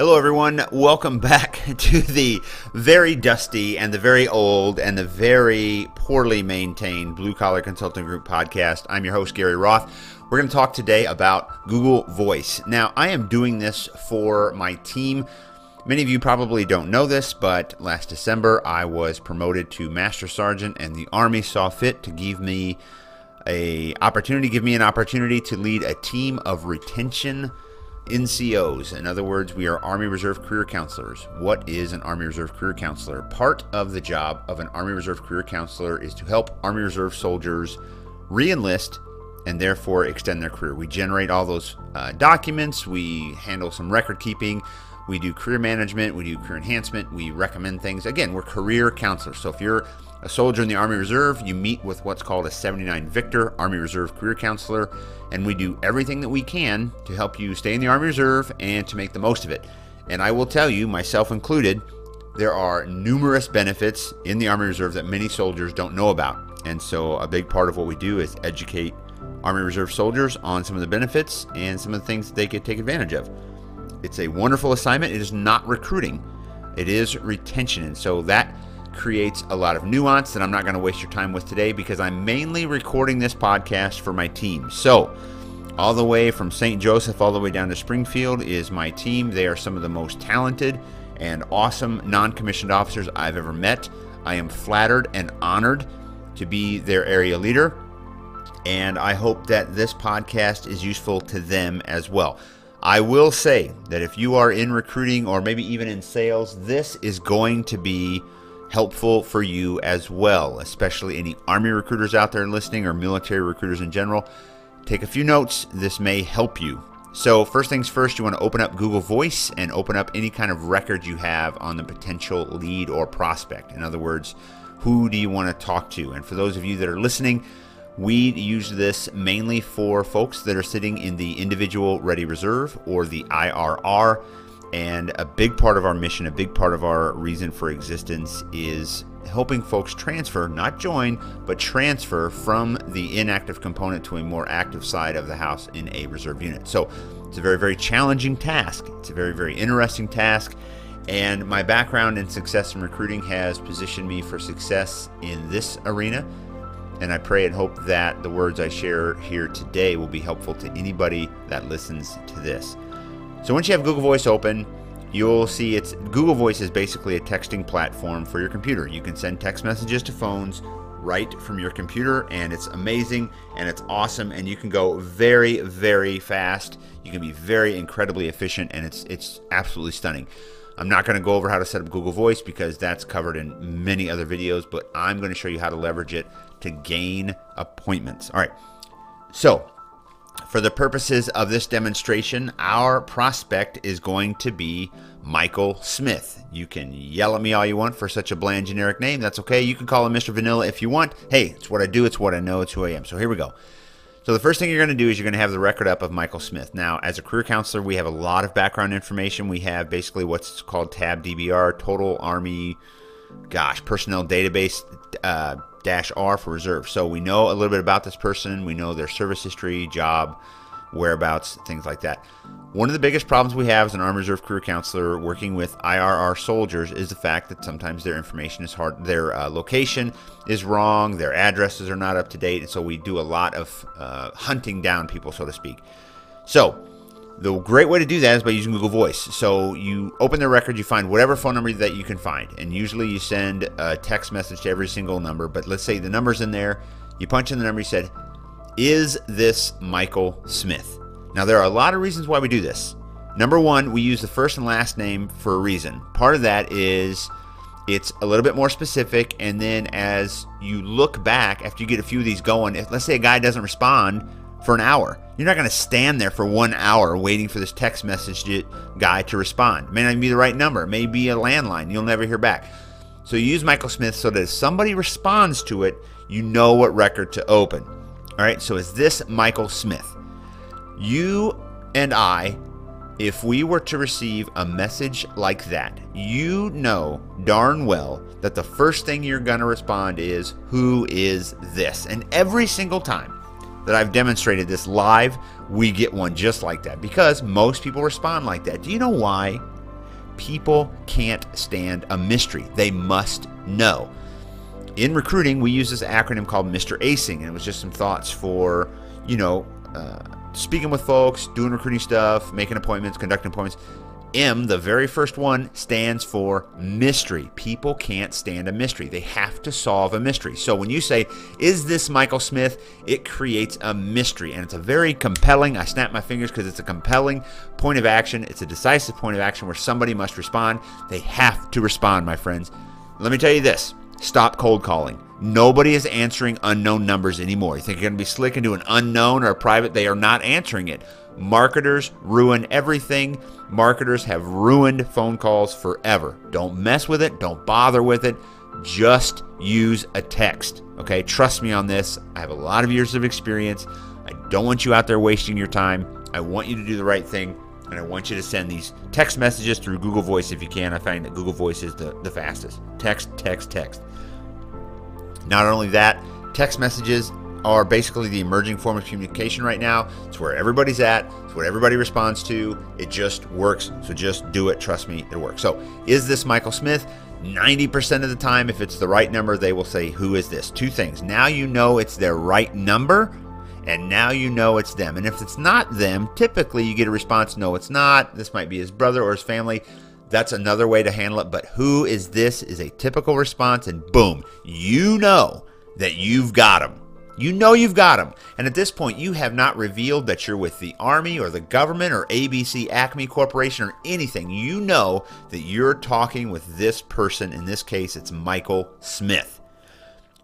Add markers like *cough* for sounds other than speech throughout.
Hello, everyone. Welcome back *laughs* to the very dusty and the very old and the very poorly maintained Blue Collar Consulting Group podcast. I'm your host, Gary Roth. We're going to talk today about Google Voice. Now, I am doing this for my team. Many of you probably don't know this, but last December I was promoted to Master Sergeant, and the Army saw fit to give me a opportunity, give me an opportunity to lead a team of retention NCOs. In other words, we are Army Reserve Career Counselors. What is an Army Reserve Career Counselor? Part of the job of an Army Reserve Career Counselor is to help Army Reserve soldiers re enlist and therefore extend their career. We generate all those uh, documents, we handle some record keeping, we do career management, we do career enhancement, we recommend things. Again, we're career counselors. So if you're a soldier in the Army Reserve, you meet with what's called a 79 Victor Army Reserve Career Counselor, and we do everything that we can to help you stay in the Army Reserve and to make the most of it. And I will tell you, myself included, there are numerous benefits in the Army Reserve that many soldiers don't know about. And so, a big part of what we do is educate Army Reserve soldiers on some of the benefits and some of the things that they could take advantage of. It's a wonderful assignment. It is not recruiting, it is retention. And so, that creates a lot of nuance that I'm not going to waste your time with today because I'm mainly recording this podcast for my team. So, all the way from St. Joseph all the way down to Springfield is my team. They are some of the most talented and awesome non commissioned officers I've ever met. I am flattered and honored to be their area leader, and I hope that this podcast is useful to them as well. I will say that if you are in recruiting or maybe even in sales, this is going to be helpful for you as well, especially any Army recruiters out there listening or military recruiters in general. Take a few notes, this may help you. So, first things first, you want to open up Google Voice and open up any kind of record you have on the potential lead or prospect. In other words, who do you want to talk to? And for those of you that are listening, we use this mainly for folks that are sitting in the individual ready reserve or the IRR. And a big part of our mission, a big part of our reason for existence is helping folks transfer, not join, but transfer from the inactive component to a more active side of the house in a reserve unit. So it's a very, very challenging task. It's a very, very interesting task. And my background in success in recruiting has positioned me for success in this arena. And I pray and hope that the words I share here today will be helpful to anybody that listens to this. So once you have Google Voice open, you'll see it's Google Voice is basically a texting platform for your computer. You can send text messages to phones right from your computer and it's amazing and it's awesome and you can go very very fast. You can be very incredibly efficient and it's it's absolutely stunning. I'm not going to go over how to set up Google Voice because that's covered in many other videos, but I'm going to show you how to leverage it to gain appointments. All right. So, for the purposes of this demonstration, our prospect is going to be Michael Smith. You can yell at me all you want for such a bland generic name. That's okay. You can call him Mr. Vanilla if you want. Hey, it's what I do, it's what I know, it's who I am. So here we go. So the first thing you're going to do is you're going to have the record up of Michael Smith. Now, as a career counselor, we have a lot of background information. We have basically what's called TAPDB-R, Total Army, gosh, Personnel Database uh, dash R for reserve. So we know a little bit about this person. We know their service history, job, whereabouts, things like that. One of the biggest problems we have as an Army Reserve career counselor working with IRR soldiers is the fact that sometimes their information is hard, their uh, location is wrong, their addresses are not up to date, and so we do a lot of uh, hunting down people, so to speak. So, the great way to do that is by using Google Voice. So you open the record, you find whatever phone number that you can find, and usually you send a text message to every single number. But let's say the number's in there, you punch in the number, you said, Is this Michael Smith? Now, there are a lot of reasons why we do this. Number one, we use the first and last name for a reason. Part of that is it's a little bit more specific, and then as you look back after you get a few of these going, if let's say a guy doesn't respond for an hour, you're not going to stand there for one hour waiting for this text message guy to respond. It may not be the right number, it may be a landline. You'll never hear back. So you use Michael Smith so that if somebody responds to it, you know what record to open. All right, so is this Michael Smith? You and I, if we were to receive a message like that, you know darn well that the first thing you're going to respond is, Who is this? And every single time that I've demonstrated this live, we get one just like that because most people respond like that. Do you know why? People can't stand a mystery. They must know. In recruiting, we use this acronym called Mr. Acing, and it was just some thoughts for, you know, uh, speaking with folks, doing recruiting stuff, making appointments, conducting appointments. M, the very first one, stands for mystery. People can't stand a mystery. They have to solve a mystery. So when you say, Is this Michael Smith? it creates a mystery. And it's a very compelling, I snap my fingers because it's a compelling point of action. It's a decisive point of action where somebody must respond. They have to respond, my friends. Let me tell you this stop cold calling. Nobody is answering unknown numbers anymore. You think you're going to be slick into an unknown or a private? They are not answering it. Marketers ruin everything. Marketers have ruined phone calls forever. Don't mess with it. Don't bother with it. Just use a text. Okay? Trust me on this. I have a lot of years of experience. I don't want you out there wasting your time. I want you to do the right thing. And I want you to send these text messages through Google Voice if you can. I find that Google Voice is the, the fastest. Text, text, text. Not only that, text messages are basically the emerging form of communication right now. It's where everybody's at, it's what everybody responds to. It just works. So just do it. Trust me, it works. So, is this Michael Smith? 90% of the time, if it's the right number, they will say, Who is this? Two things. Now you know it's their right number, and now you know it's them. And if it's not them, typically you get a response, No, it's not. This might be his brother or his family. That's another way to handle it. But who is this is a typical response, and boom, you know that you've got them. You know you've got them. And at this point, you have not revealed that you're with the Army or the government or ABC Acme Corporation or anything. You know that you're talking with this person. In this case, it's Michael Smith.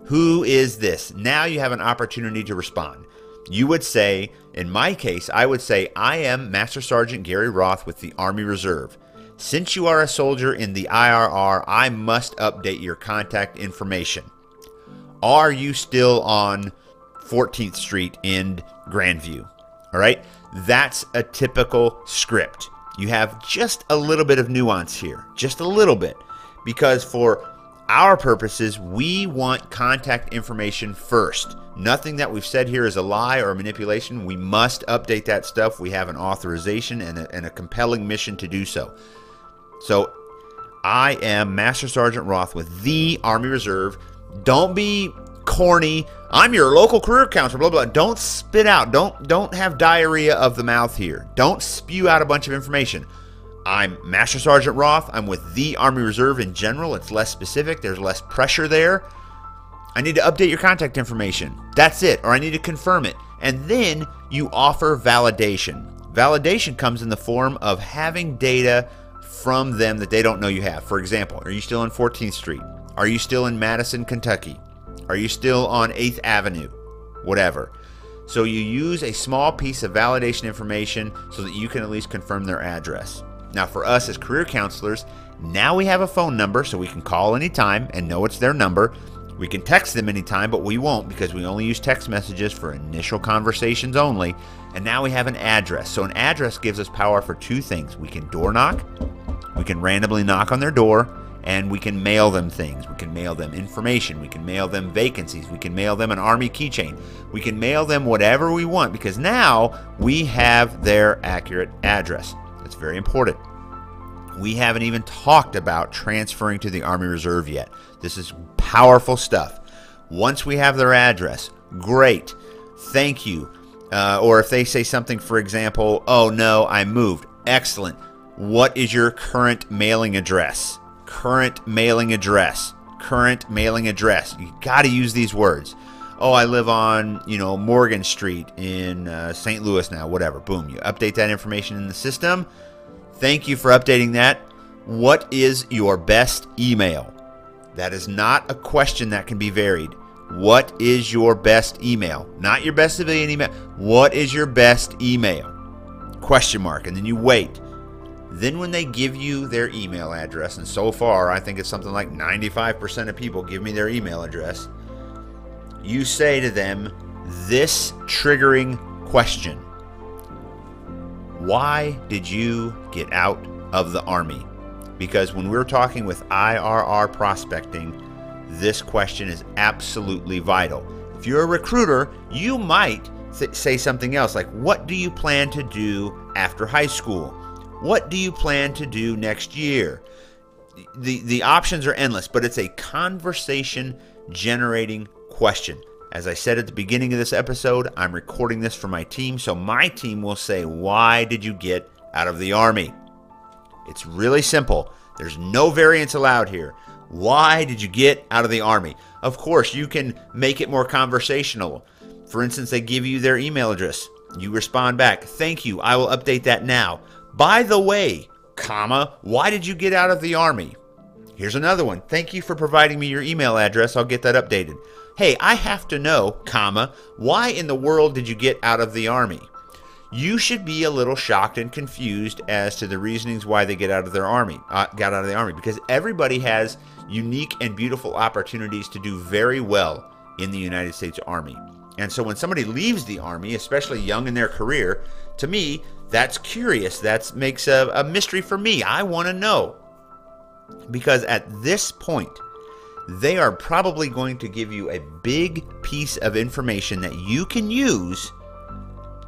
Who is this? Now you have an opportunity to respond. You would say, in my case, I would say, I am Master Sergeant Gary Roth with the Army Reserve. Since you are a soldier in the IRR, I must update your contact information. Are you still on 14th Street in Grandview. All right, that's a typical script. You have just a little bit of nuance here, just a little bit, because for our purposes, we want contact information first. Nothing that we've said here is a lie or a manipulation. We must update that stuff. We have an authorization and a, and a compelling mission to do so. So, I am Master Sergeant Roth with the Army Reserve. Don't be corny. I'm your local career counselor. Blah blah. blah. Don't spit out. Don't don't have diarrhea of the mouth here. Don't spew out a bunch of information. I'm Master Sergeant Roth. I'm with the Army Reserve in general. It's less specific. There's less pressure there. I need to update your contact information. That's it. Or I need to confirm it. And then you offer validation. Validation comes in the form of having data from them that they don't know you have. For example, are you still in 14th Street? Are you still in Madison, Kentucky? Are you still on 8th Avenue? Whatever. So you use a small piece of validation information so that you can at least confirm their address. Now, for us as career counselors, now we have a phone number so we can call anytime and know it's their number. We can text them anytime, but we won't because we only use text messages for initial conversations only. And now we have an address. So, an address gives us power for two things we can door knock, we can randomly knock on their door, and we can mail them things. We can mail them information. We can mail them vacancies. We can mail them an army keychain. We can mail them whatever we want because now we have their accurate address. That's very important. We haven't even talked about transferring to the Army Reserve yet. This is powerful stuff. Once we have their address, great. Thank you. Uh, or if they say something, for example, oh no, I moved. Excellent. What is your current mailing address? Current mailing address. Current mailing address. You got to use these words. Oh, I live on, you know, Morgan Street in uh, St. Louis now, whatever. Boom. You update that information in the system. Thank you for updating that. What is your best email? That is not a question that can be varied. What is your best email? Not your best civilian email. What is your best email? Question mark. And then you wait. Then, when they give you their email address, and so far I think it's something like 95% of people give me their email address, you say to them this triggering question Why did you get out of the Army? Because when we're talking with IRR prospecting, this question is absolutely vital. If you're a recruiter, you might th- say something else like, What do you plan to do after high school? What do you plan to do next year? The, the options are endless, but it's a conversation generating question. As I said at the beginning of this episode, I'm recording this for my team, so my team will say, Why did you get out of the Army? It's really simple. There's no variance allowed here. Why did you get out of the Army? Of course, you can make it more conversational. For instance, they give you their email address. You respond back, Thank you, I will update that now. By the way, comma, why did you get out of the Army? Here's another one. Thank you for providing me your email address. I'll get that updated. Hey, I have to know, comma, why in the world did you get out of the Army? You should be a little shocked and confused as to the reasonings why they get out of their army, uh, got out of the army, because everybody has unique and beautiful opportunities to do very well in the United States Army. And so when somebody leaves the army, especially young in their career, to me, that's curious. That makes a, a mystery for me. I want to know. Because at this point, they are probably going to give you a big piece of information that you can use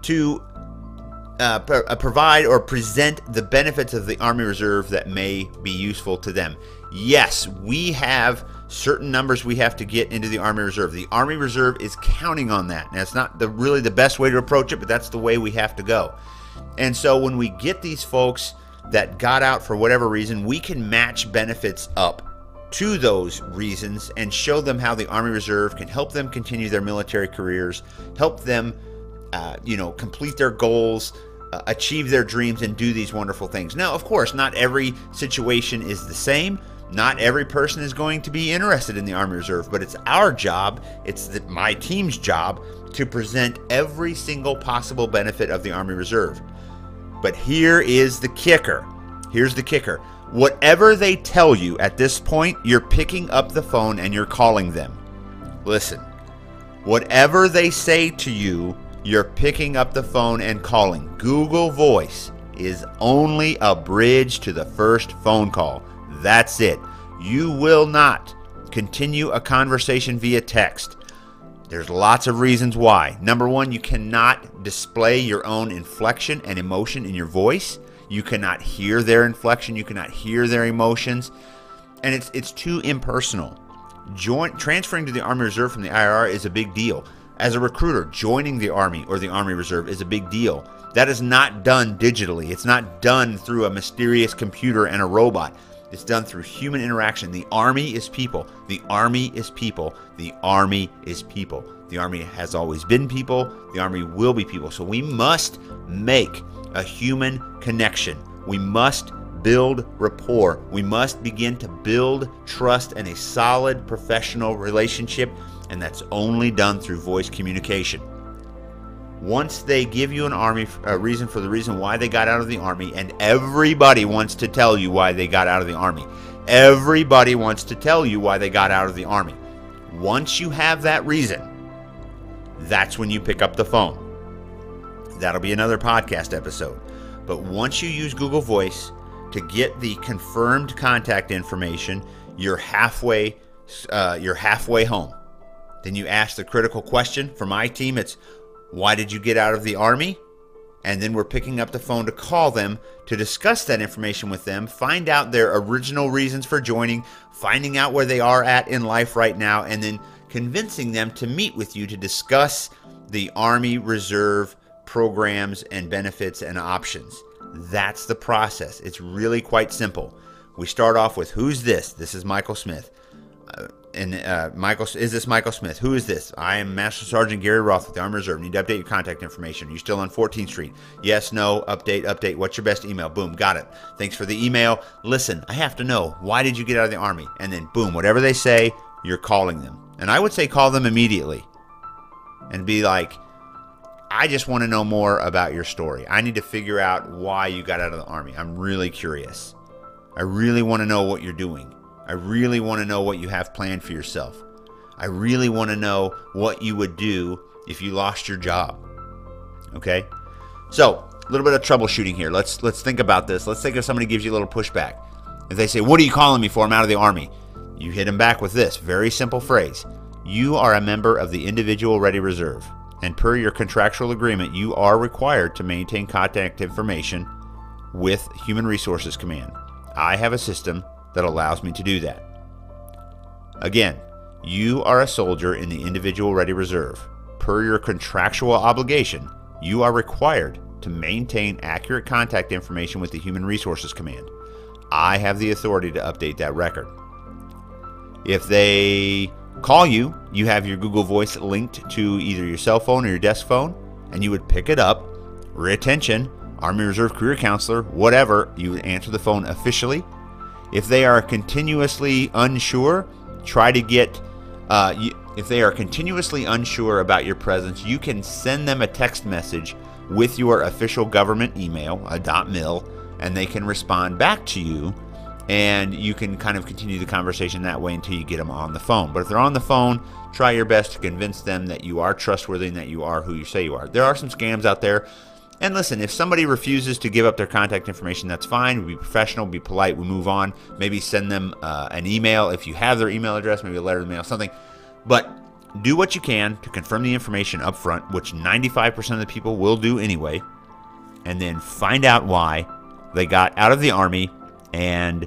to uh, uh, provide or present the benefits of the Army Reserve that may be useful to them. Yes, we have certain numbers we have to get into the Army Reserve. The Army Reserve is counting on that. Now, it's not the, really the best way to approach it, but that's the way we have to go. And so when we get these folks that got out for whatever reason, we can match benefits up to those reasons and show them how the Army Reserve can help them continue their military careers, help them, uh, you know, complete their goals, uh, achieve their dreams, and do these wonderful things. Now, of course, not every situation is the same. Not every person is going to be interested in the Army Reserve, but it's our job, it's the, my team's job to present every single possible benefit of the Army Reserve. But here is the kicker. Here's the kicker. Whatever they tell you at this point, you're picking up the phone and you're calling them. Listen, whatever they say to you, you're picking up the phone and calling. Google Voice is only a bridge to the first phone call. That's it. You will not continue a conversation via text. There's lots of reasons why. Number one, you cannot display your own inflection and emotion in your voice. You cannot hear their inflection. You cannot hear their emotions, and it's it's too impersonal. Join transferring to the Army Reserve from the IRR is a big deal. As a recruiter, joining the Army or the Army Reserve is a big deal. That is not done digitally. It's not done through a mysterious computer and a robot. It's done through human interaction. The Army is people. The Army is people. The Army is people. The Army has always been people. The Army will be people. So we must make a human connection. We must build rapport. We must begin to build trust and a solid professional relationship, and that's only done through voice communication. Once they give you an army a reason for the reason why they got out of the army, and everybody wants to tell you why they got out of the army. Everybody wants to tell you why they got out of the army. Once you have that reason, that's when you pick up the phone. That'll be another podcast episode. But once you use Google Voice to get the confirmed contact information, you're halfway uh, you're halfway home. Then you ask the critical question. For my team, it's why did you get out of the army? And then we're picking up the phone to call them to discuss that information with them, find out their original reasons for joining, finding out where they are at in life right now, and then convincing them to meet with you to discuss the Army Reserve programs and benefits and options. That's the process. It's really quite simple. We start off with who's this? This is Michael Smith. Uh, And uh, Michael, is this Michael Smith? Who is this? I am Master Sergeant Gary Roth with the Army Reserve. Need to update your contact information. Are you still on 14th Street? Yes, no, update, update. What's your best email? Boom, got it. Thanks for the email. Listen, I have to know why did you get out of the Army? And then boom, whatever they say, you're calling them. And I would say call them immediately and be like, I just want to know more about your story. I need to figure out why you got out of the Army. I'm really curious. I really want to know what you're doing. I really want to know what you have planned for yourself. I really want to know what you would do if you lost your job. Okay? So, a little bit of troubleshooting here. Let's let's think about this. Let's think if somebody gives you a little pushback. If they say, "What are you calling me for? I'm out of the army." You hit them back with this very simple phrase. You are a member of the individual ready reserve and per your contractual agreement, you are required to maintain contact information with Human Resources Command. I have a system that allows me to do that. Again, you are a soldier in the Individual Ready Reserve. Per your contractual obligation, you are required to maintain accurate contact information with the Human Resources Command. I have the authority to update that record. If they call you, you have your Google Voice linked to either your cell phone or your desk phone, and you would pick it up, retention, Army Reserve Career Counselor, whatever, you would answer the phone officially. If they are continuously unsure, try to get, uh, you, if they are continuously unsure about your presence, you can send them a text message with your official government email, a .mil, and they can respond back to you and you can kind of continue the conversation that way until you get them on the phone. But if they're on the phone, try your best to convince them that you are trustworthy and that you are who you say you are. There are some scams out there. And listen, if somebody refuses to give up their contact information, that's fine. We be professional, be polite, we move on. Maybe send them uh, an email if you have their email address, maybe a letter the mail, something. But do what you can to confirm the information up front, which 95% of the people will do anyway, and then find out why they got out of the Army and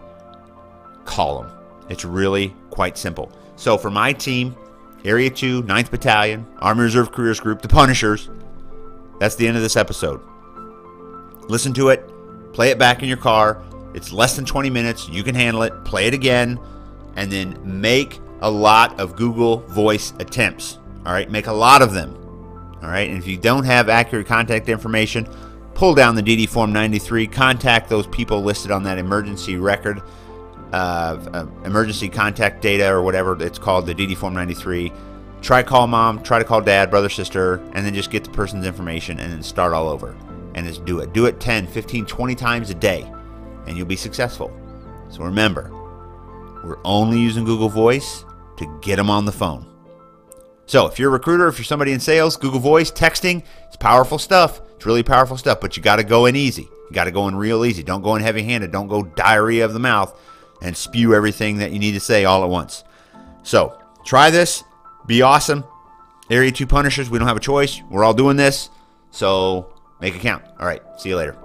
call them. It's really quite simple. So for my team, Area 2, 9th Battalion, Army Reserve Careers Group, the Punishers, that's the end of this episode. Listen to it, play it back in your car. It's less than 20 minutes. You can handle it. Play it again, and then make a lot of Google Voice attempts. All right, make a lot of them. All right, and if you don't have accurate contact information, pull down the DD Form 93, contact those people listed on that emergency record, uh, uh, emergency contact data or whatever it's called, the DD Form 93. Try to call mom, try to call dad, brother, sister, and then just get the person's information and then start all over. And just do it. Do it 10, 15, 20 times a day, and you'll be successful. So remember, we're only using Google Voice to get them on the phone. So if you're a recruiter, if you're somebody in sales, Google Voice, texting, it's powerful stuff. It's really powerful stuff, but you got to go in easy. You got to go in real easy. Don't go in heavy handed. Don't go diarrhea of the mouth and spew everything that you need to say all at once. So try this. Be awesome. Area 2 Punishers, we don't have a choice. We're all doing this. So make it count. All right. See you later.